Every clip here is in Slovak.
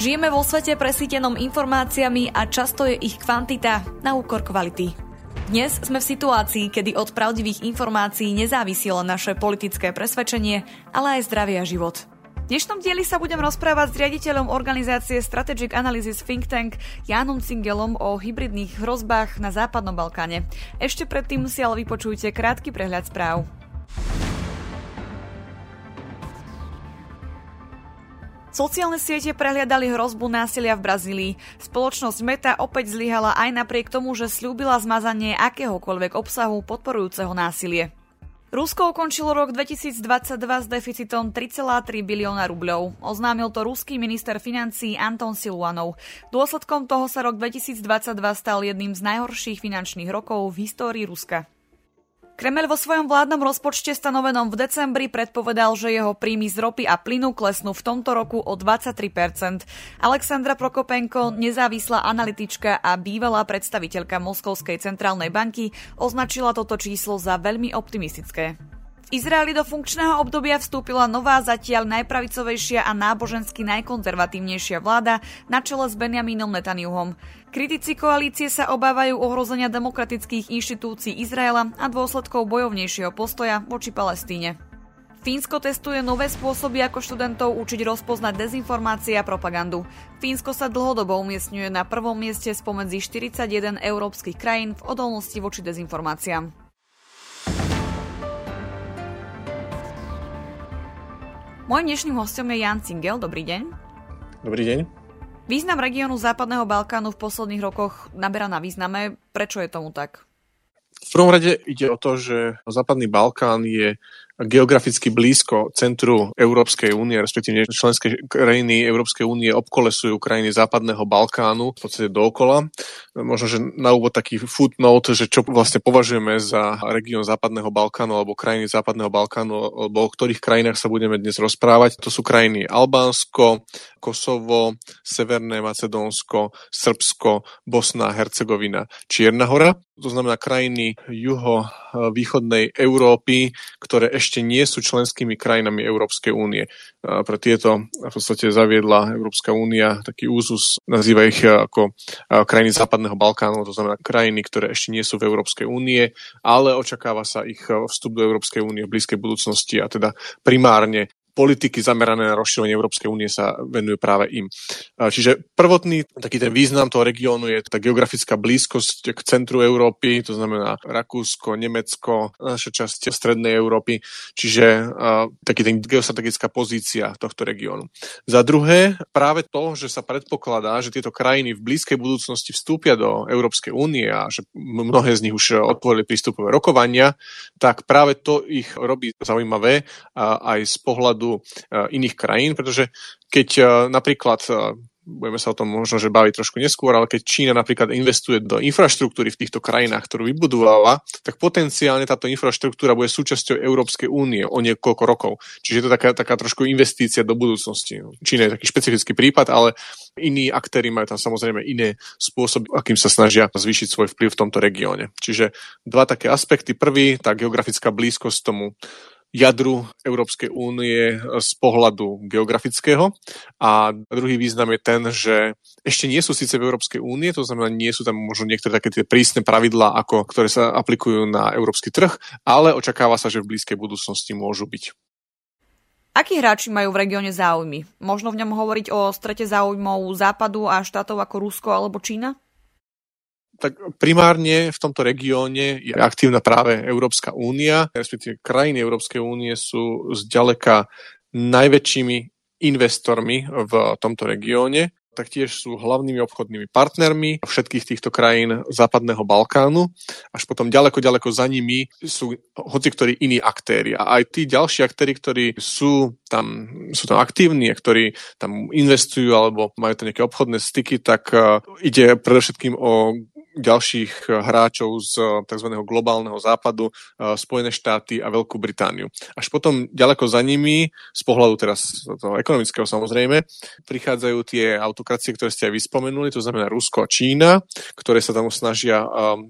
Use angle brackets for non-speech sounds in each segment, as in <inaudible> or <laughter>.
Žijeme vo svete presítenom informáciami a často je ich kvantita na úkor kvality. Dnes sme v situácii, kedy od pravdivých informácií nezávisilo naše politické presvedčenie, ale aj zdravie a život. V dnešnom dieli sa budem rozprávať s riaditeľom organizácie Strategic Analysis Think Tank Jánom Cingelom o hybridných hrozbách na Západnom Balkáne. Ešte predtým si ale vypočujte krátky prehľad správ. Sociálne siete prehliadali hrozbu násilia v Brazílii. Spoločnosť Meta opäť zlyhala aj napriek tomu, že slúbila zmazanie akéhokoľvek obsahu podporujúceho násilie. Rusko ukončilo rok 2022 s deficitom 3,3 bilióna rubľov. Oznámil to ruský minister financí Anton Siluanov. Dôsledkom toho sa rok 2022 stal jedným z najhorších finančných rokov v histórii Ruska. Kremel vo svojom vládnom rozpočte stanovenom v decembri predpovedal, že jeho príjmy z ropy a plynu klesnú v tomto roku o 23%. Alexandra Prokopenko, nezávislá analytička a bývalá predstaviteľka Moskovskej centrálnej banky, označila toto číslo za veľmi optimistické. Izraeli do funkčného obdobia vstúpila nová zatiaľ najpravicovejšia a nábožensky najkonzervatívnejšia vláda na čele s Benjamínom Netanjuhom. Kritici koalície sa obávajú ohrozenia demokratických inštitúcií Izraela a dôsledkov bojovnejšieho postoja voči Palestíne. Fínsko testuje nové spôsoby, ako študentov učiť rozpoznať dezinformácie a propagandu. Fínsko sa dlhodobo umiestňuje na prvom mieste spomedzi 41 európskych krajín v odolnosti voči dezinformáciám. Mojím dnešným hostom je Jan Cingel. Dobrý deň. Dobrý deň. Význam regiónu Západného Balkánu v posledných rokoch naberá na význame. Prečo je tomu tak? V prvom rade ide o to, že Západný Balkán je geograficky blízko centru Európskej únie, respektíve členské krajiny Európskej únie obkolesujú krajiny Západného Balkánu v podstate dookola. Možno, že na úvod taký footnote, že čo vlastne považujeme za región Západného Balkánu alebo krajiny Západného Balkánu, alebo o ktorých krajinách sa budeme dnes rozprávať. To sú krajiny Albánsko, Kosovo, Severné Macedónsko, Srbsko, Bosna, Hercegovina, Čierna hora. To znamená krajiny juho-východnej Európy, ktoré ešte ešte nie sú členskými krajinami Európskej únie. Pre tieto v podstate zaviedla Európska únia taký úzus, nazýva ich ako krajiny Západného Balkánu, to znamená krajiny, ktoré ešte nie sú v Európskej únie, ale očakáva sa ich vstup do Európskej únie v blízkej budúcnosti a teda primárne politiky zamerané na rozšírenie Európskej únie sa venujú práve im. Čiže prvotný taký ten význam toho regiónu je tá geografická blízkosť k centru Európy, to znamená Rakúsko, Nemecko, naša časť strednej Európy, čiže taký ten geostrategická pozícia tohto regiónu. Za druhé, práve to, že sa predpokladá, že tieto krajiny v blízkej budúcnosti vstúpia do Európskej únie a že mnohé z nich už otvorili prístupové rokovania, tak práve to ich robí zaujímavé aj z pohľadu pohľadu eh, iných krajín, pretože keď eh, napríklad eh, budeme sa o tom možno, že baviť trošku neskôr, ale keď Čína napríklad investuje do infraštruktúry v týchto krajinách, ktorú vybudovala, tak potenciálne táto infraštruktúra bude súčasťou Európskej únie o niekoľko rokov. Čiže je to taká, taká trošku investícia do budúcnosti. Čína je taký špecifický prípad, ale iní aktéry majú tam samozrejme iné spôsoby, akým sa snažia zvýšiť svoj vplyv v tomto regióne. Čiže dva také aspekty. Prvý, tá geografická blízkosť tomu jadru Európskej únie z pohľadu geografického. A druhý význam je ten, že ešte nie sú síce v Európskej únie, to znamená, nie sú tam možno niektoré také tie prísne pravidlá, ako, ktoré sa aplikujú na európsky trh, ale očakáva sa, že v blízkej budúcnosti môžu byť. Akí hráči majú v regióne záujmy? Možno v ňom hovoriť o strete záujmov Západu a štátov ako Rusko alebo Čína? Tak primárne v tomto regióne je aktívna práve Európska únia, respektíve krajiny Európskej únie sú zďaleka najväčšími investormi v tomto regióne taktiež sú hlavnými obchodnými partnermi všetkých týchto krajín Západného Balkánu. Až potom ďaleko, ďaleko za nimi sú hoci ktorí iní aktéri. A aj tí ďalší aktéri, ktorí sú tam, sú tam aktívni a ktorí tam investujú alebo majú tam nejaké obchodné styky, tak uh, ide predovšetkým o ďalších hráčov z tzv. globálneho západu, Spojené štáty a Veľkú Britániu. Až potom ďaleko za nimi, z pohľadu teraz toho ekonomického samozrejme, prichádzajú tie autokracie, ktoré ste aj vyspomenuli, to znamená Rusko a Čína, ktoré sa tam snažia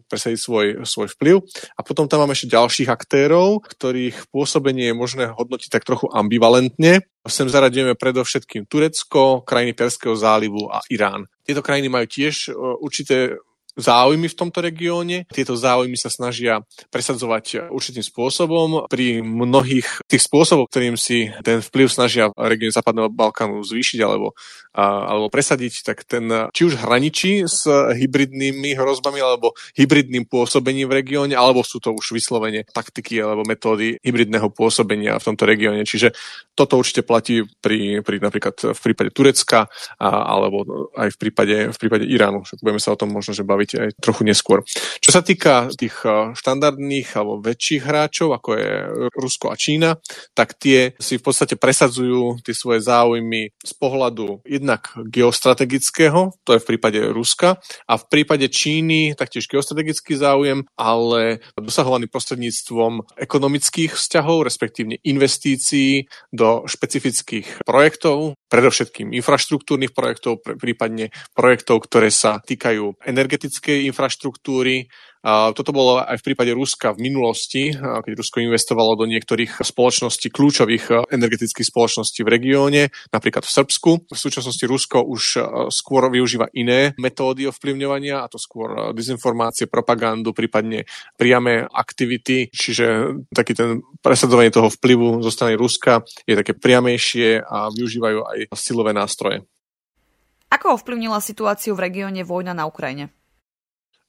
presadiť svoj, svoj vplyv. A potom tam máme ešte ďalších aktérov, ktorých pôsobenie je možné hodnotiť tak trochu ambivalentne. Sem zaradíme predovšetkým Turecko, krajiny Perského zálivu a Irán. Tieto krajiny majú tiež určité záujmy v tomto regióne. Tieto záujmy sa snažia presadzovať určitým spôsobom. Pri mnohých tých spôsobov, ktorým si ten vplyv snažia región Západného Balkánu zvýšiť alebo, alebo presadiť, tak ten či už hraničí s hybridnými hrozbami alebo hybridným pôsobením v regióne, alebo sú to už vyslovene taktiky alebo metódy hybridného pôsobenia v tomto regióne. Čiže toto určite platí pri, pri napríklad v prípade Turecka a, alebo aj v prípade, v prípade Iránu. Budeme sa o tom možno že baviť aj trochu neskôr. Čo sa týka tých štandardných alebo väčších hráčov, ako je Rusko a Čína, tak tie si v podstate presadzujú tie svoje záujmy z pohľadu jednak geostrategického, to je v prípade Ruska, a v prípade Číny taktiež geostrategický záujem, ale dosahovaný prostredníctvom ekonomických vzťahov, respektívne investícií do špecifických projektov, predovšetkým infraštruktúrnych projektov, prípadne projektov, ktoré sa týkajú energetickej infraštruktúry, toto bolo aj v prípade Ruska v minulosti, keď Rusko investovalo do niektorých spoločností, kľúčových energetických spoločností v regióne, napríklad v Srbsku. V súčasnosti Rusko už skôr využíva iné metódy ovplyvňovania, a to skôr dezinformácie, propagandu, prípadne priame aktivity, čiže taký ten presadzovanie toho vplyvu zo strany Ruska je také priamejšie a využívajú aj silové nástroje. Ako ovplyvnila situáciu v regióne vojna na Ukrajine?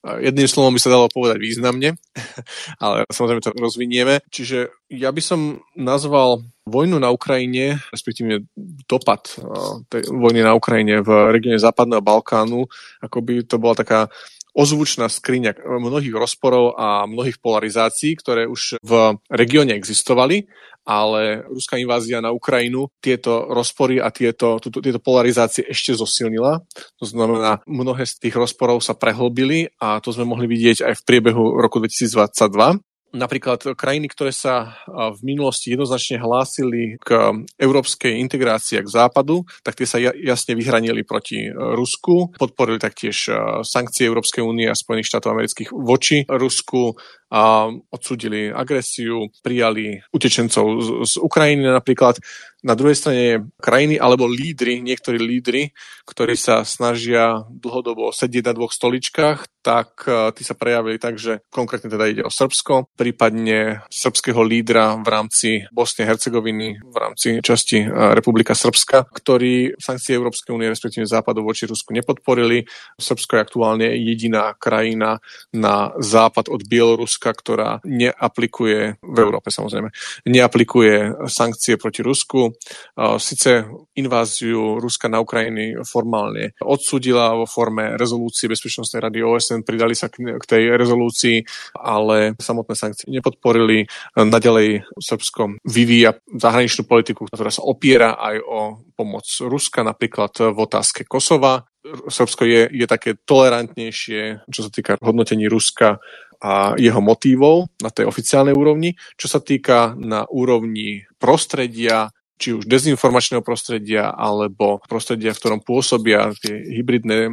Jedným slovom by sa dalo povedať významne, <laughs> ale samozrejme to rozvinieme. Čiže ja by som nazval vojnu na Ukrajine, respektíve dopad tej vojny na Ukrajine v regióne Západného Balkánu, ako by to bola taká ozvučná skriňa mnohých rozporov a mnohých polarizácií, ktoré už v regióne existovali ale ruská invázia na Ukrajinu tieto rozpory a tieto, túto, tieto polarizácie ešte zosilnila. To znamená, mnohé z tých rozporov sa prehlbili a to sme mohli vidieť aj v priebehu roku 2022 napríklad krajiny, ktoré sa v minulosti jednoznačne hlásili k európskej integrácii k západu, tak tie sa jasne vyhranili proti e, Rusku. Podporili taktiež e, sankcie Európskej únie a Spojených štátov amerických voči Rusku a odsudili agresiu, prijali utečencov z, z Ukrajiny napríklad. Na druhej strane krajiny alebo lídry, niektorí lídry, ktorí sa snažia dlhodobo sedieť na dvoch stoličkách, tak uh, tí sa prejavili tak, že konkrétne teda ide o Srbsko, prípadne srbského lídra v rámci Bosny a Hercegoviny, v rámci časti uh, Republika Srbska, ktorí sankcie Európskej únie, respektíve západu voči Rusku nepodporili. Srbsko je aktuálne jediná krajina na západ od Bieloruska, Ruska, ktorá neaplikuje, v Európe samozrejme, neaplikuje sankcie proti Rusku. Sice inváziu Ruska na Ukrajiny formálne odsudila vo forme rezolúcie Bezpečnostnej rady OSN, pridali sa k tej rezolúcii, ale samotné sankcie nepodporili. Naďalej Srbsko vyvíja zahraničnú politiku, ktorá sa opiera aj o pomoc Ruska, napríklad v otázke Kosova. Srbsko je, je také tolerantnejšie, čo sa týka hodnotení Ruska a jeho motívov na tej oficiálnej úrovni. Čo sa týka na úrovni prostredia, či už dezinformačného prostredia alebo prostredia, v ktorom pôsobia tie hybridné e,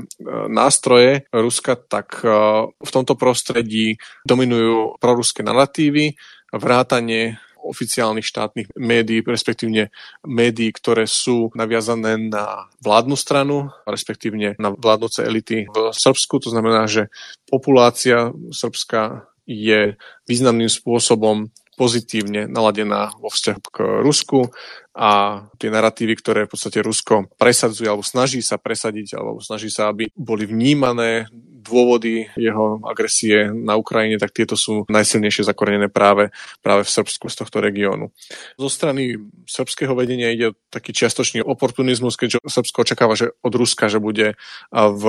nástroje Ruska, tak e, v tomto prostredí dominujú proruské narratívy, vrátanie oficiálnych štátnych médií, respektívne médií, ktoré sú naviazané na vládnu stranu, respektívne na vládnoce elity v Srbsku. To znamená, že populácia Srbska je významným spôsobom pozitívne naladená vo vzťahu k Rusku a tie narratívy, ktoré v podstate Rusko presadzuje alebo snaží sa presadiť alebo snaží sa, aby boli vnímané dôvody jeho agresie na Ukrajine, tak tieto sú najsilnejšie zakorenené práve, práve v Srbsku z tohto regiónu. Zo strany srbského vedenia ide taký čiastočný oportunizmus, keďže Srbsko očakáva, že od Ruska, že bude v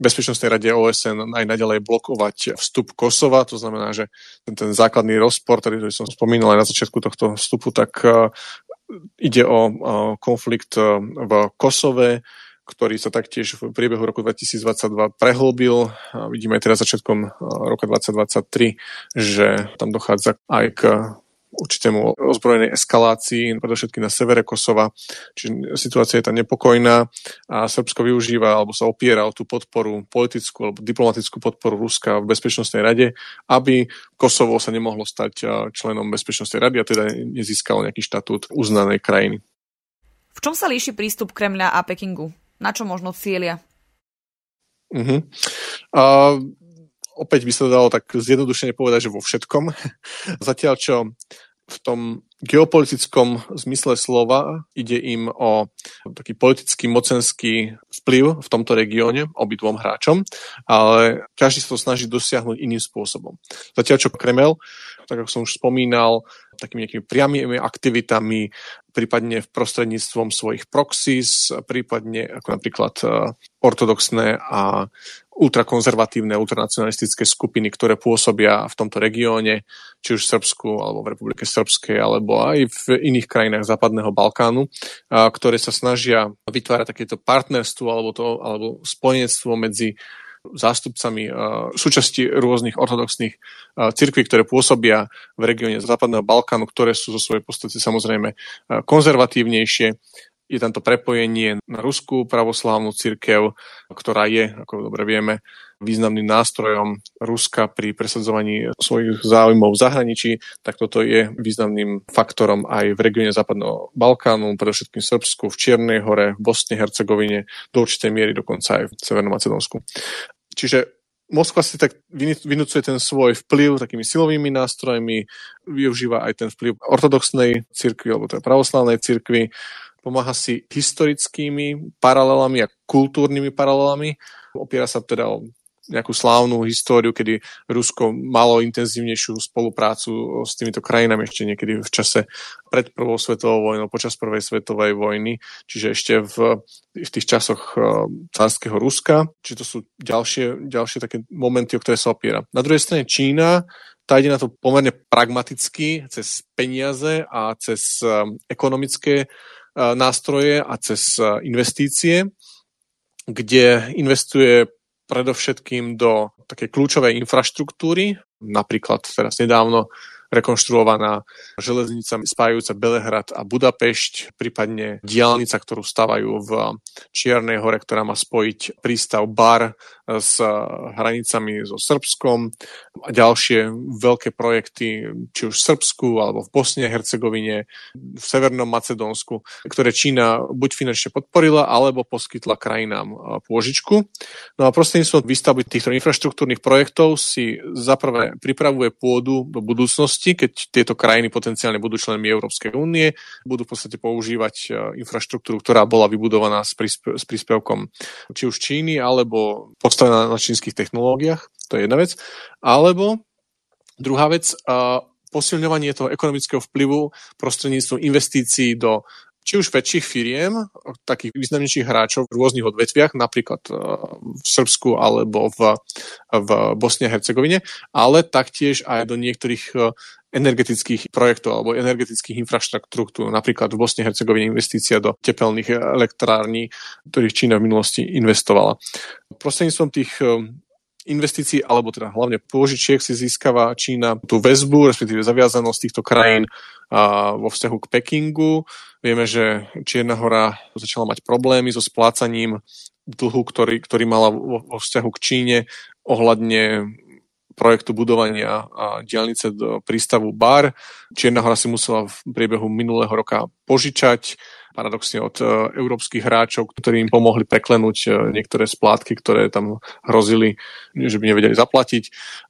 Bezpečnostnej rade OSN aj naďalej blokovať vstup Kosova, to znamená, že ten, ten základný rozpor, ktorý som spomínal aj na začiatku tohto vstupu, tak ide o konflikt v Kosove, ktorý sa taktiež v priebehu roku 2022 prehlbil. Vidíme aj teraz začiatkom roka 2023, že tam dochádza aj k určitému ozbrojenej eskalácii, predovšetkým na severe Kosova. Čiže situácia je tam nepokojná a Srbsko využíva alebo sa opiera o tú podporu politickú alebo diplomatickú podporu Ruska v Bezpečnostnej rade, aby Kosovo sa nemohlo stať členom Bezpečnostnej rady a teda nezískalo nejaký štatút uznanej krajiny. V čom sa líši prístup Kremľa a Pekingu? Na čo možno cieľia? Uh-huh. Uh, opäť by sa dalo tak zjednodušene povedať, že vo všetkom. <laughs> Zatiaľ, čo v tom geopolitickom zmysle slova ide im o taký politický mocenský vplyv v tomto regióne obidvom hráčom, ale každý sa to snaží dosiahnuť iným spôsobom. Zatiaľ čo Kremel, tak ako som už spomínal, takými nejakými priamými aktivitami, prípadne v prostredníctvom svojich proxys, prípadne ako napríklad e, ortodoxné a ultrakonzervatívne, ultranacionalistické skupiny, ktoré pôsobia v tomto regióne, či už v Srbsku, alebo v Republike Srbskej, alebo aj v iných krajinách Západného Balkánu, ktoré sa snažia vytvárať takéto partnerstvo alebo, to, alebo spojenectvo medzi zástupcami súčasti rôznych ortodoxných cirkví, ktoré pôsobia v regióne Západného Balkánu, ktoré sú zo svojej podstate samozrejme konzervatívnejšie. Je tam to prepojenie na ruskú pravoslávnu cirkev, ktorá je, ako dobre vieme, významným nástrojom Ruska pri presadzovaní svojich záujmov v zahraničí, tak toto je významným faktorom aj v regióne Západného Balkánu, predovšetkým Srbsku, v Čiernej hore, v Bosne, Hercegovine, do určitej miery dokonca aj v Severnom Macedónsku. Čiže Moskva si tak vynúcuje ten svoj vplyv takými silovými nástrojmi, využíva aj ten vplyv ortodoxnej cirkvi, alebo teda pravoslavnej cirkvi, pomáha si historickými paralelami a kultúrnymi paralelami. Opiera sa teda o nejakú slávnu históriu, kedy Rusko malo intenzívnejšiu spoluprácu s týmito krajinami ešte niekedy v čase pred prvou svetovou vojnou, počas prvej svetovej vojny, čiže ešte v, v tých časoch uh, cárskeho Ruska. Čiže to sú ďalšie, ďalšie také momenty, o ktoré sa opiera. Na druhej strane Čína, tá ide na to pomerne pragmaticky, cez peniaze a cez um, ekonomické E, nástroje a cez investície, kde investuje predovšetkým do také kľúčovej infraštruktúry, napríklad teraz nedávno rekonštruovaná železnica spájajúca Belehrad a Budapešť, prípadne diálnica, ktorú stavajú v Čiernej hore, ktorá má spojiť prístav Bar s hranicami so Srbskom a ďalšie veľké projekty, či už v Srbsku, alebo v Bosne Hercegovine, v Severnom Macedónsku, ktoré Čína buď finančne podporila, alebo poskytla krajinám pôžičku. No a prostredníctvom výstavby týchto infraštruktúrnych projektov si zaprvé pripravuje pôdu do budúcnosti, keď tieto krajiny potenciálne budú členmi Európskej únie, budú v podstate používať infraštruktúru, ktorá bola vybudovaná s, príspe- s príspevkom či už Číny, alebo postavená na čínskych technológiách, to je jedna vec, alebo druhá vec, posilňovanie toho ekonomického vplyvu prostredníctvom investícií do či už väčších firiem, takých významnejších hráčov v rôznych odvetviach, napríklad e, v Srbsku alebo v, v Bosne a Hercegovine, ale taktiež aj do niektorých e, energetických projektov alebo energetických infraštruktúr. Napríklad v Bosne a Hercegovine investícia do tepelných elektrární, ktorých Čína v minulosti investovala. Prostredníctvom tých e, investícií, alebo teda hlavne pôžičiek si získava Čína tú väzbu, respektíve zaviazanosť týchto krajín vo vzťahu k Pekingu. Vieme, že Čierna hora začala mať problémy so splácaním dlhu, ktorý, ktorý mala vo, vo vzťahu k Číne ohľadne projektu budovania a diálnice do prístavu Bar. Čierna hora si musela v priebehu minulého roka požičať paradoxne od e, európskych hráčov, ktorí im pomohli preklenúť e, niektoré splátky, ktoré tam hrozili, že by nevedeli zaplatiť.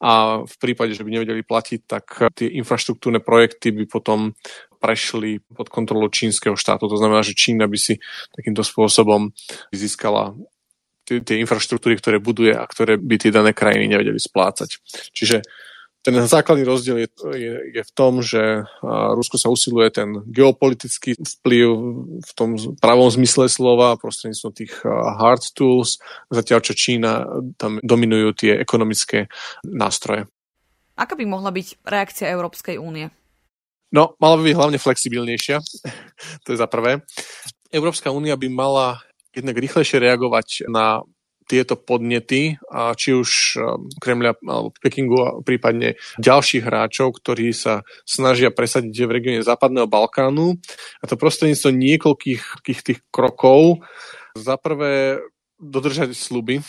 A v prípade, že by nevedeli platiť, tak tie infraštruktúrne projekty by potom prešli pod kontrolu čínskeho štátu. To znamená, že Čína by si takýmto spôsobom získala tie infraštruktúry, ktoré buduje a ktoré by tie dané krajiny nevedeli splácať. Čiže ten základný rozdiel je, je, je v tom, že Rusko sa usiluje ten geopolitický vplyv v tom pravom zmysle slova prostredníctvom tých hard tools, zatiaľ čo Čína tam dominujú tie ekonomické nástroje. Aká by mohla byť reakcia Európskej únie? No, mala by byť hlavne flexibilnejšia, <laughs> to je za prvé. Európska únia by mala jednak rýchlejšie reagovať na tieto podnety, a či už um, Kremľa alebo Pekingu a prípadne ďalších hráčov, ktorí sa snažia presadiť v regióne Západného Balkánu. A to prostredníctvom niekoľkých tých krokov. Za prvé dodržať sluby.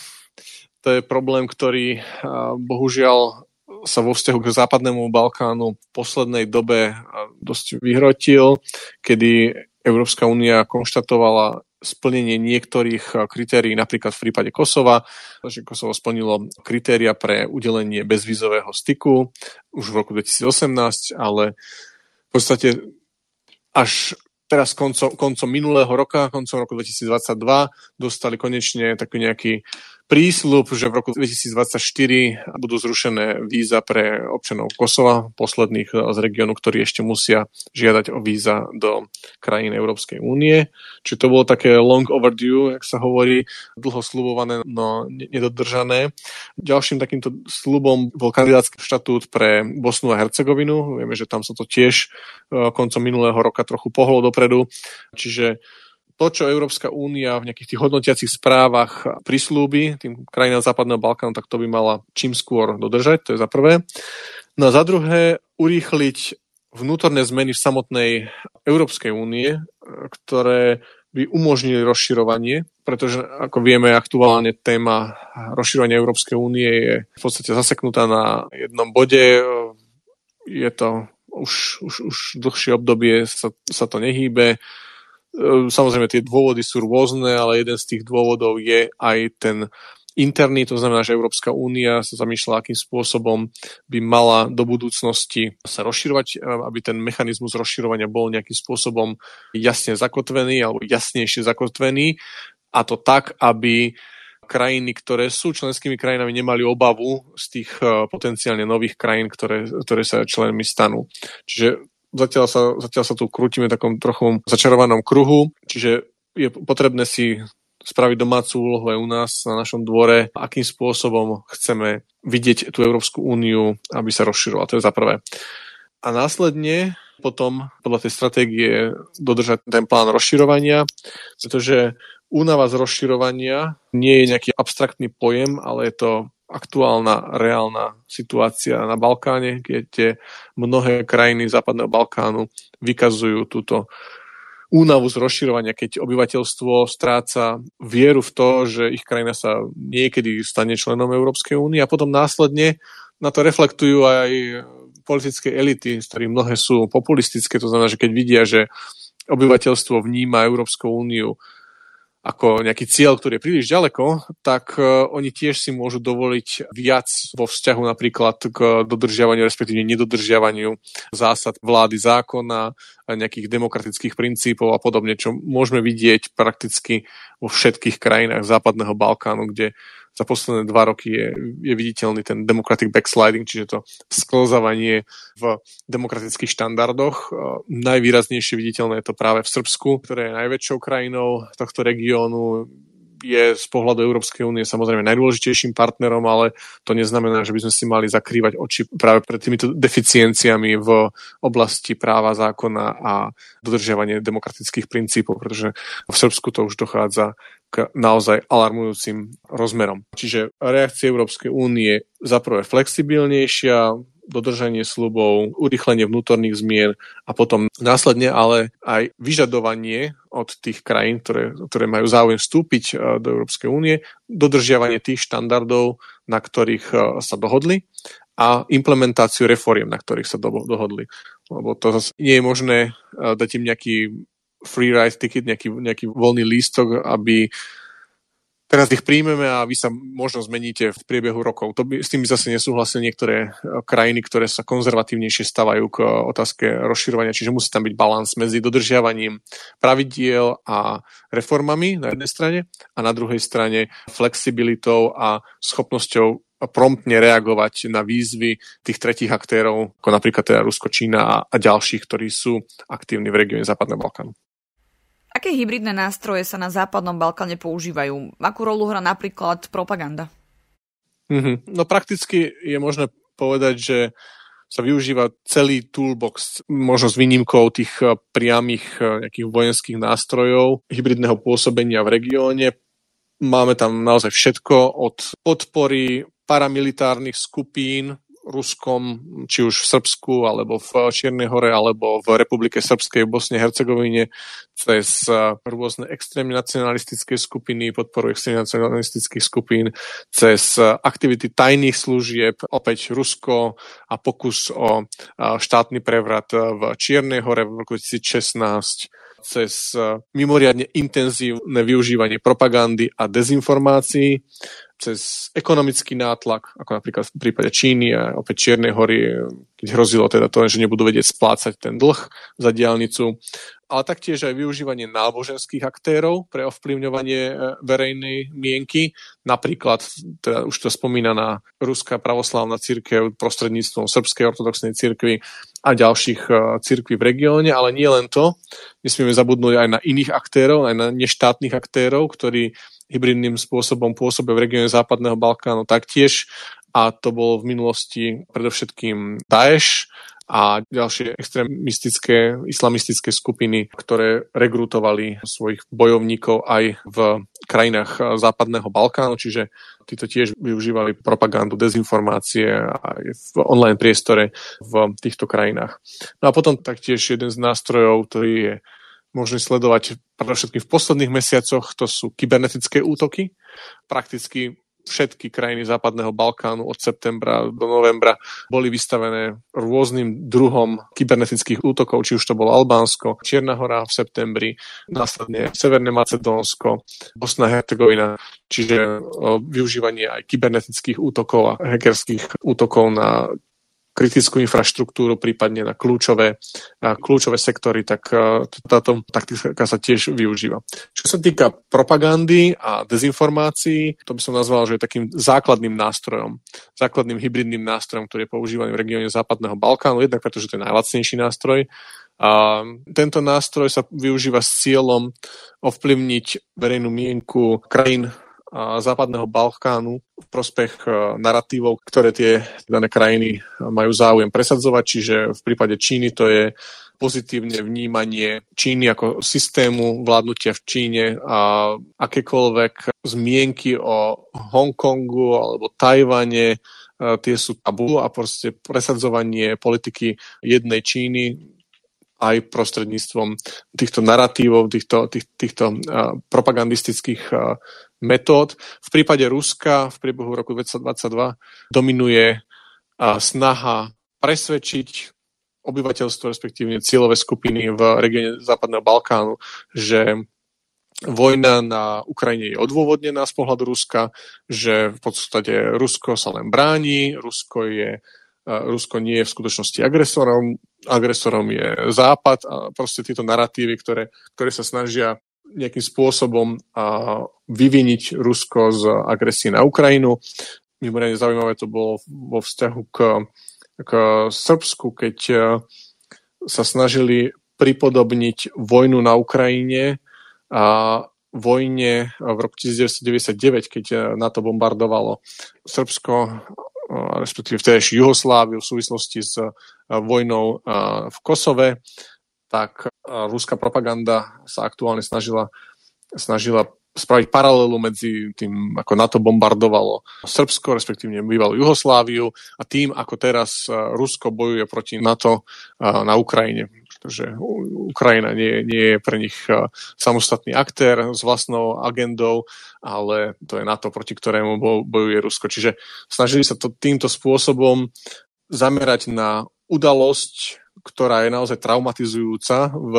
To je problém, ktorý bohužiaľ sa vo vzťahu k západnému Balkánu v poslednej dobe dosť vyhrotil, kedy Európska únia konštatovala splnenie niektorých eh, kritérií, napríklad v prípade Kosova, že Kosovo splnilo kritéria pre udelenie bezvízového styku už v roku 2018, ale v podstate až teraz koncom, koncom minulého roka, koncom roku 2022, dostali konečne taký nejaký prísľub, že v roku 2024 budú zrušené víza pre občanov Kosova, posledných z regiónu, ktorí ešte musia žiadať o víza do krajín Európskej únie. Čiže to bolo také long overdue, jak sa hovorí, dlho slubované, no nedodržané. Ďalším takýmto slubom bol kandidátsky štatút pre Bosnu a Hercegovinu. Vieme, že tam sa to tiež e, koncom minulého roka trochu pohlo dopredu. Čiže to, čo Európska únia v nejakých tých hodnotiacich správach prislúbi tým krajinám Západného Balkánu, tak to by mala čím skôr dodržať, to je za prvé. No a za druhé, urýchliť vnútorné zmeny v samotnej Európskej únie, ktoré by umožnili rozširovanie, pretože ako vieme, aktuálne téma rozširovania Európskej únie je v podstate zaseknutá na jednom bode. Je to už, už, už dlhšie obdobie, sa, sa to nehýbe samozrejme, tie dôvody sú rôzne, ale jeden z tých dôvodov je aj ten interný, to znamená, že Európska únia sa zamýšľa, akým spôsobom by mala do budúcnosti sa rozširovať, ehm, aby ten mechanizmus rozširovania bol nejakým spôsobom jasne zakotvený alebo jasnejšie zakotvený a to tak, aby krajiny, ktoré sú členskými krajinami, nemali obavu z tých ehm, potenciálne nových krajín, ktoré, ktoré sa členmi stanú. Čiže zatiaľ sa, zatiaľ sa tu krútime v takom trochu začarovanom kruhu, čiže je potrebné si spraviť domácu úlohu aj u nás na našom dvore, akým spôsobom chceme vidieť tú Európsku úniu, aby sa rozširovala. To je za prvé. A následne potom podľa tej stratégie dodržať ten plán rozširovania, pretože únava z rozširovania nie je nejaký abstraktný pojem, ale je to aktuálna, reálna situácia na Balkáne, kde mnohé krajiny západného Balkánu vykazujú túto únavu z rozširovania, keď obyvateľstvo stráca vieru v to, že ich krajina sa niekedy stane členom Európskej únie a potom následne na to reflektujú aj politické elity, z ktorých mnohé sú populistické, to znamená, že keď vidia, že obyvateľstvo vníma Európsku úniu ako nejaký cieľ, ktorý je príliš ďaleko, tak uh, oni tiež si môžu dovoliť viac vo vzťahu napríklad k dodržiavaniu, respektíve nedodržiavaniu zásad vlády zákona, nejakých demokratických princípov a podobne, čo môžeme vidieť prakticky vo všetkých krajinách Západného Balkánu, kde za posledné dva roky je, je viditeľný ten democratic backsliding, čiže to sklzávanie v demokratických štandardoch. Najvýraznejšie viditeľné je to práve v Srbsku, ktoré je najväčšou krajinou tohto regiónu je z pohľadu Európskej únie samozrejme najdôležitejším partnerom, ale to neznamená, že by sme si mali zakrývať oči práve pred týmito deficienciami v oblasti práva zákona a dodržiavanie demokratických princípov, pretože v Srbsku to už dochádza k naozaj alarmujúcim rozmerom. Čiže reakcia Európskej únie za prvé flexibilnejšia, dodržanie slubov, urychlenie vnútorných zmien a potom následne ale aj vyžadovanie od tých krajín, ktoré, ktoré majú záujem vstúpiť e, do Európskej únie, dodržiavanie tých štandardov, na ktorých e, sa dohodli a implementáciu reforiem, na ktorých sa dohodli. Lebo to zase nie je možné e, dať im nejaký free ride ticket, nejaký, nejaký voľný lístok, aby teraz ich príjmeme a vy sa možno zmeníte v priebehu rokov. To by, s tým zase nesúhlasili niektoré e, krajiny, ktoré sa konzervatívnejšie stavajú k e, otázke rozširovania, čiže musí tam byť balans medzi dodržiavaním pravidiel a reformami na jednej strane a na druhej strane flexibilitou a schopnosťou promptne reagovať na výzvy tých tretích aktérov, ako napríklad teda Rusko, Čína a, a ďalších, ktorí sú aktívni v regióne Západného Balkánu. Aké hybridné nástroje sa na Západnom Balkáne používajú? Akú rolu hrá napríklad propaganda? Mm-hmm. No prakticky je možné povedať, že sa využíva celý toolbox, možno s výnimkou tých eh, priamých eh, nejakých vojenských nástrojov hybridného pôsobenia v regióne. Máme tam naozaj všetko od podpory paramilitárnych skupín Ruskom, či už v Srbsku, alebo v Čiernej hore, alebo v Republike Srbskej, v Bosne, Hercegovine, cez eh, rôzne extrémne nacionalistické skupiny, podporu extrémne nacionalistických skupín, cez eh, aktivity tajných služieb, opäť Rusko a pokus o eh, štátny prevrat v Čiernej hore v roku 2016, cez mimoriadne intenzívne využívanie propagandy a dezinformácií, cez ekonomický nátlak, ako napríklad v prípade Číny a opäť Čiernej hory, keď hrozilo teda to, že nebudú vedieť splácať ten dlh za diálnicu, ale taktiež aj využívanie náboženských aktérov pre ovplyvňovanie e, verejnej mienky, napríklad teda už to spomínaná Ruská pravoslávna církev prostredníctvom Srbskej ortodoxnej církvy a ďalších e, církví v regióne, ale nie len to, nesmieme zabudnúť aj na iných aktérov, aj na neštátnych aktérov, ktorí hybridným spôsobom pôsobia v regióne Západného Balkánu taktiež a to bolo v minulosti predovšetkým Daesh a ďalšie extrémistické islamistické skupiny, ktoré rekrutovali svojich bojovníkov aj v krajinách Západného Balkánu, čiže títo tiež využívali propagandu, dezinformácie aj v online priestore v týchto krajinách. No a potom taktiež jeden z nástrojov, ktorý je možné sledovať predovšetkým v posledných mesiacoch, to sú kybernetické útoky. Prakticky všetky krajiny Západného Balkánu od septembra do novembra boli vystavené rôznym druhom kybernetických útokov, či už to bolo Albánsko, Čierna hora v septembri, následne Severné Macedónsko, Bosna Hercegovina, čiže využívanie aj kybernetických útokov a hackerských útokov na kritickú infraštruktúru, prípadne na kľúčové, na kľúčové sektory, tak e, táto taktika sa tiež využíva. Čo sa týka propagandy a dezinformácií, to by som nazval, že je takým základným nástrojom, základným hybridným nástrojom, ktorý je používaný v regióne Západného Balkánu, jednak pretože to je najlacnejší nástroj, a tento nástroj sa využíva s cieľom ovplyvniť verejnú mienku krajín západného Balkánu v prospech e, narratívov, ktoré tie dané krajiny majú záujem presadzovať. Čiže v prípade Číny to je pozitívne vnímanie Číny ako systému vládnutia v Číne a akékoľvek zmienky o Hongkongu alebo Tajvane e, tie sú tabu a proste presadzovanie politiky jednej Číny aj prostredníctvom týchto narratívov, týchto, tých, týchto uh, propagandistických uh, metód. V prípade Ruska v priebehu roku 2022 dominuje uh, snaha presvedčiť obyvateľstvo, respektíve cieľové skupiny v regióne Západného Balkánu, že vojna na Ukrajine je odôvodnená z pohľadu Ruska, že v podstate Rusko sa len bráni, Rusko je Rusko nie je v skutočnosti agresorom, agresorom je Západ a proste tieto narratívy, ktoré, ktoré sa snažia nejakým spôsobom vyviniť Rusko z agresie na Ukrajinu. Mimoriadne zaujímavé to bolo vo vzťahu k, k Srbsku, keď sa snažili pripodobniť vojnu na Ukrajine a vojne v roku 1999, keď NATO bombardovalo Srbsko respektíve vtedajšiu Jugosláviu v súvislosti s vojnou v Kosove, tak ruská propaganda sa aktuálne snažila, snažila spraviť paralelu medzi tým, ako NATO bombardovalo Srbsko, respektíve bývalú Jugosláviu a tým, ako teraz Rusko bojuje proti NATO na Ukrajine pretože Ukrajina nie, nie je pre nich samostatný aktér s vlastnou agendou, ale to je NATO, proti ktorému bojuje Rusko. Čiže snažili sa to týmto spôsobom zamerať na udalosť, ktorá je naozaj traumatizujúca v,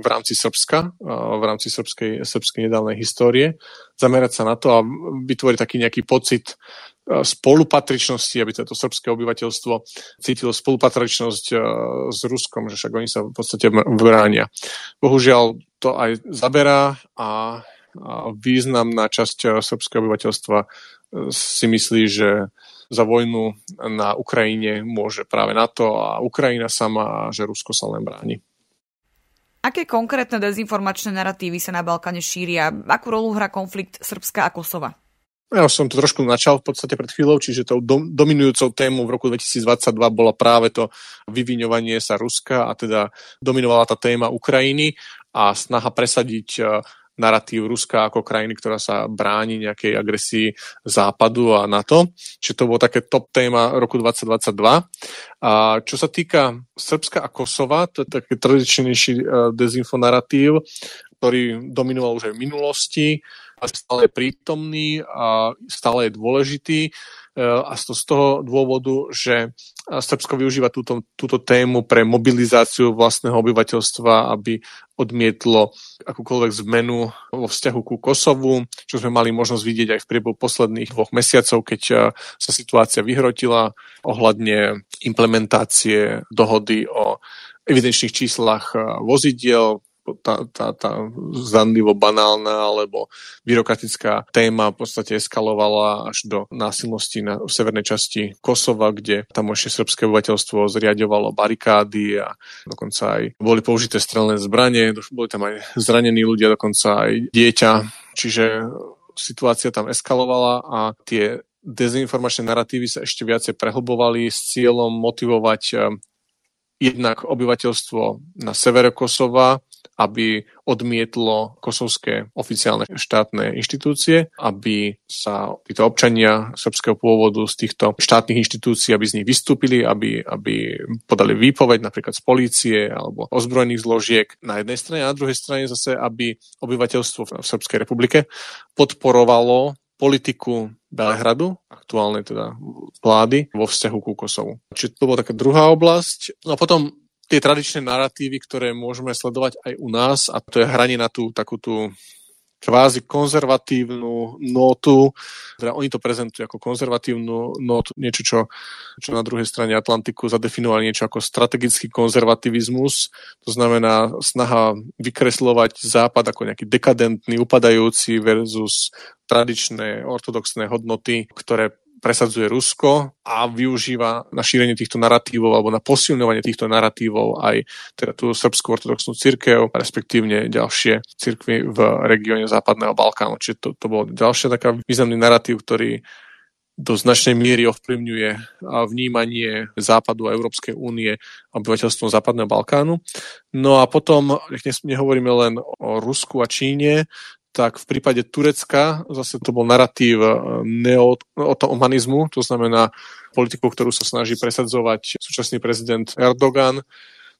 v rámci Srbska, v rámci srbskej, srbskej nedávnej histórie, zamerať sa na to a vytvoriť taký nejaký pocit spolupatričnosti, aby toto srbské obyvateľstvo cítilo spolupatričnosť e, s Ruskom, že však oni sa v podstate bránia. Bohužiaľ to aj zaberá a významná časť e, srbského obyvateľstva si myslí, že za vojnu na Ukrajine môže práve NATO a Ukrajina sama a že Rusko sa len bráni. Aké konkrétne dezinformačné narratívy sa na Balkáne šíria? Akú rolu hrá konflikt Srbska a Kosova? Ja som to trošku načal v podstate pred chvíľou, čiže tou dominujúcou témou v roku 2022 bola práve to vyviňovanie sa Ruska a teda dominovala tá téma Ukrajiny a snaha presadiť narratív Ruska ako krajiny, ktorá sa bráni nejakej agresii Západu a NATO. Čiže to bolo také top téma roku 2022. A čo sa týka Srbska a Kosova, to je taký tradičnejší dezinfonarratív, ktorý dominoval už aj v minulosti stále je prítomný a stále je dôležitý. E, a to z toho dôvodu, že Srbsko využíva túto, túto tému pre mobilizáciu vlastného obyvateľstva, aby odmietlo akúkoľvek zmenu vo vzťahu ku Kosovu, čo sme mali možnosť vidieť aj v priebehu posledných dvoch mesiacov, keď e, sa situácia vyhrotila ohľadne implementácie dohody o evidenčných číslach e, vozidiel, tá, tá, tá zanlivo banálna alebo byrokratická téma v podstate eskalovala až do násilnosti na, v severnej časti Kosova, kde tam ešte srbské obyvateľstvo zriadovalo barikády a dokonca aj boli použité strelné zbranie, boli tam aj zranení ľudia, dokonca aj dieťa. Čiže situácia tam eskalovala a tie dezinformačné narratívy sa ešte viacej prehlbovali s cieľom motivovať eh, jednak obyvateľstvo na severe Kosova, aby odmietlo kosovské oficiálne štátne inštitúcie, aby sa títo občania srbského pôvodu z týchto štátnych inštitúcií, aby z nich vystúpili, aby, aby podali výpoveď napríklad z polície alebo ozbrojených zložiek na jednej strane a na druhej strane zase, aby obyvateľstvo v Srbskej republike podporovalo politiku Belehradu, aktuálnej teda vlády, vo vzťahu ku Kosovu. Čiže to bola taká druhá oblasť. No a potom tie tradičné narratívy, ktoré môžeme sledovať aj u nás, a to je hranie na tú takú tú kvázi konzervatívnu notu, teda oni to prezentujú ako konzervatívnu notu, niečo, čo, čo na druhej strane Atlantiku zadefinovali niečo ako strategický konzervativizmus, to znamená snaha vykreslovať Západ ako nejaký dekadentný, upadajúci versus tradičné ortodoxné hodnoty, ktoré presadzuje Rusko a využíva na šírenie týchto narratívov alebo na posilňovanie týchto narratívov aj teda tú srbskú ortodoxnú církev, respektívne ďalšie církvy v regióne Západného Balkánu. Čiže to, to bol ďalšia taká významný narratív, ktorý do značnej miery ovplyvňuje vnímanie Západu a Európskej únie obyvateľstvom Západného Balkánu. No a potom, nech nehovoríme len o Rusku a Číne, tak v prípade Turecka zase to bol narratív eh, neo-otomanizmu, to znamená politiku, ktorú sa snaží presadzovať súčasný prezident Erdogan,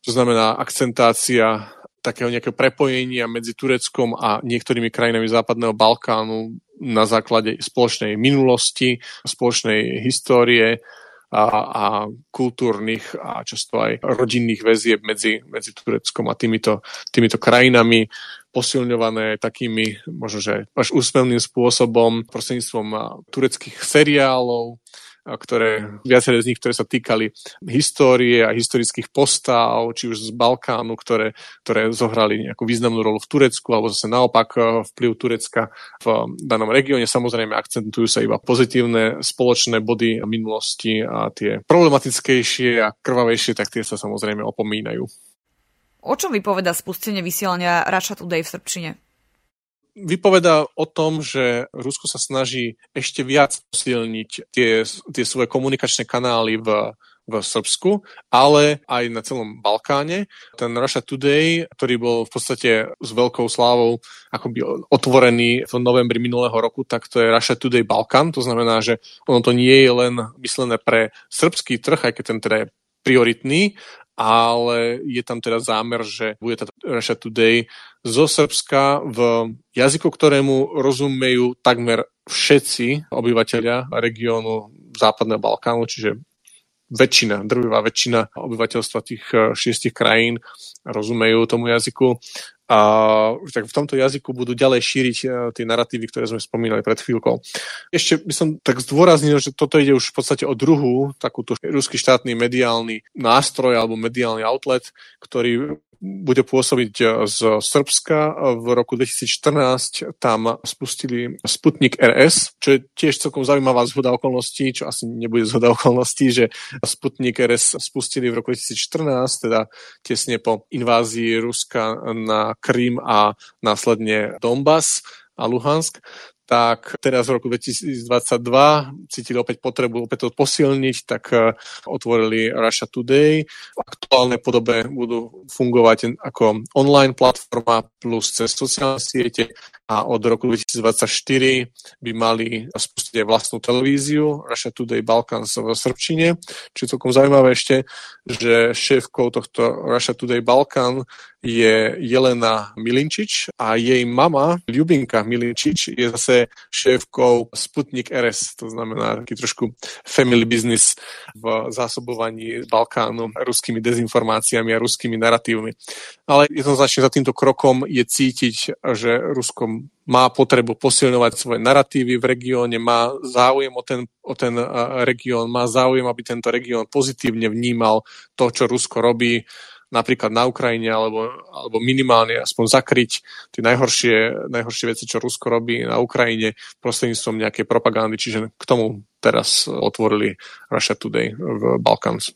to znamená akcentácia takého nejakého prepojenia medzi Tureckom a niektorými krajinami Západného Balkánu na základe spoločnej minulosti, spoločnej histórie a, a kultúrnych a často aj rodinných väzieb medzi, medzi Tureckom a týmito, týmito krajinami posilňované takými, možno že až úsmevným spôsobom, prostredníctvom tureckých seriálov, ktoré, viaceré z nich, ktoré sa týkali histórie a historických postav, či už z Balkánu, ktoré, ktoré zohrali nejakú významnú rolu v Turecku, alebo zase naopak e, vplyv Turecka v danom regióne. Samozrejme, akcentujú sa iba pozitívne spoločné body minulosti a tie problematickejšie a krvavejšie, tak tie sa samozrejme opomínajú. O čom vypoveda spustenie vysielania Russia Today v Srbčine? Vypoveda o tom, že Rusko sa snaží ešte viac posilniť tie, tie svoje komunikačné kanály v, v Srbsku, ale aj na celom Balkáne. Ten Russia Today, ktorý bol v podstate s veľkou slávou akoby otvorený v novembri minulého roku, tak to je Russia Today Balkan. To znamená, že ono to nie je len myslené pre srbský trh, aj keď ten teda je prioritný, ale je tam teda zámer, že bude tá Russia Today zo Srbska v jazyku, ktorému rozumejú takmer všetci obyvateľia regiónu Západného Balkánu, čiže väčšina, drvivá väčšina obyvateľstva tých eh, šiestich krajín rozumejú tomu jazyku a tak v tomto jazyku budú ďalej šíriť e, tie narratívy, ktoré sme spomínali pred chvíľkou. Ešte by som tak zdôraznil, že toto ide už v podstate o druhú takúto ruský štátny mediálny nástroj alebo mediálny outlet, ktorý bude pôsobiť e, z Srbska. V roku 2014 tam spustili Sputnik RS, čo je tiež celkom zaujímavá zhoda okolností, čo asi nebude zhoda okolností, že Sputnik RS spustili v roku 2014, teda tesne po invázii Ruska na Krym a následne Donbass a Luhansk. Tak teraz v roku 2022 cítili opäť potrebu opäť to posilniť, tak e, otvorili Russia Today. V aktuálnej podobe budú fungovať ako online platforma plus cez sociálne siete a od roku 2024 by mali spustiť aj vlastnú televíziu Russia Today Balkans v Srbčine. Čiže celkom zaujímavé ešte, že šéfkou tohto Russia Today Balkan je Jelena Milinčič a jej mama, Ljubinka Milinčič, je zase šéfkou Sputnik RS, to znamená taký trošku family business v zásobovaní Balkánu ruskými dezinformáciami a ruskými narratívmi. Ale jednoznačne za týmto krokom je cítiť, že Rusko má potrebu posilňovať svoje narratívy v regióne, má záujem o ten, o ten región, má záujem, aby tento región pozitívne vnímal to, čo Rusko robí, napríklad na Ukrajine, alebo, alebo minimálne aspoň zakryť tie najhoršie, najhoršie veci, čo Rusko robí na Ukrajine prostredníctvom nejakej propagandy. Čiže k tomu teraz otvorili Russia Today v Balkans.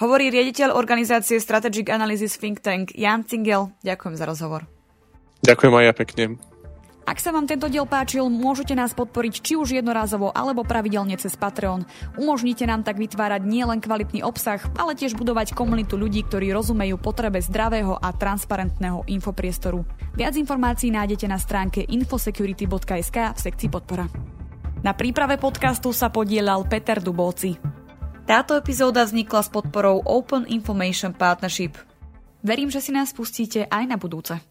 Hovorí riaditeľ organizácie Strategic Analysis Think Tank Jan Cingel. Ďakujem za rozhovor. Ďakujem aj ja pekne. Ak sa vám tento diel páčil, môžete nás podporiť či už jednorázovo alebo pravidelne cez Patreon. Umožnite nám tak vytvárať nielen kvalitný obsah, ale tiež budovať komunitu ľudí, ktorí rozumejú potrebe zdravého a transparentného infopriestoru. Viac informácií nájdete na stránke infosecurity.sk v sekcii podpora. Na príprave podcastu sa podielal Peter Dubóci. Táto epizóda vznikla s podporou Open Information Partnership. Verím, že si nás pustíte aj na budúce.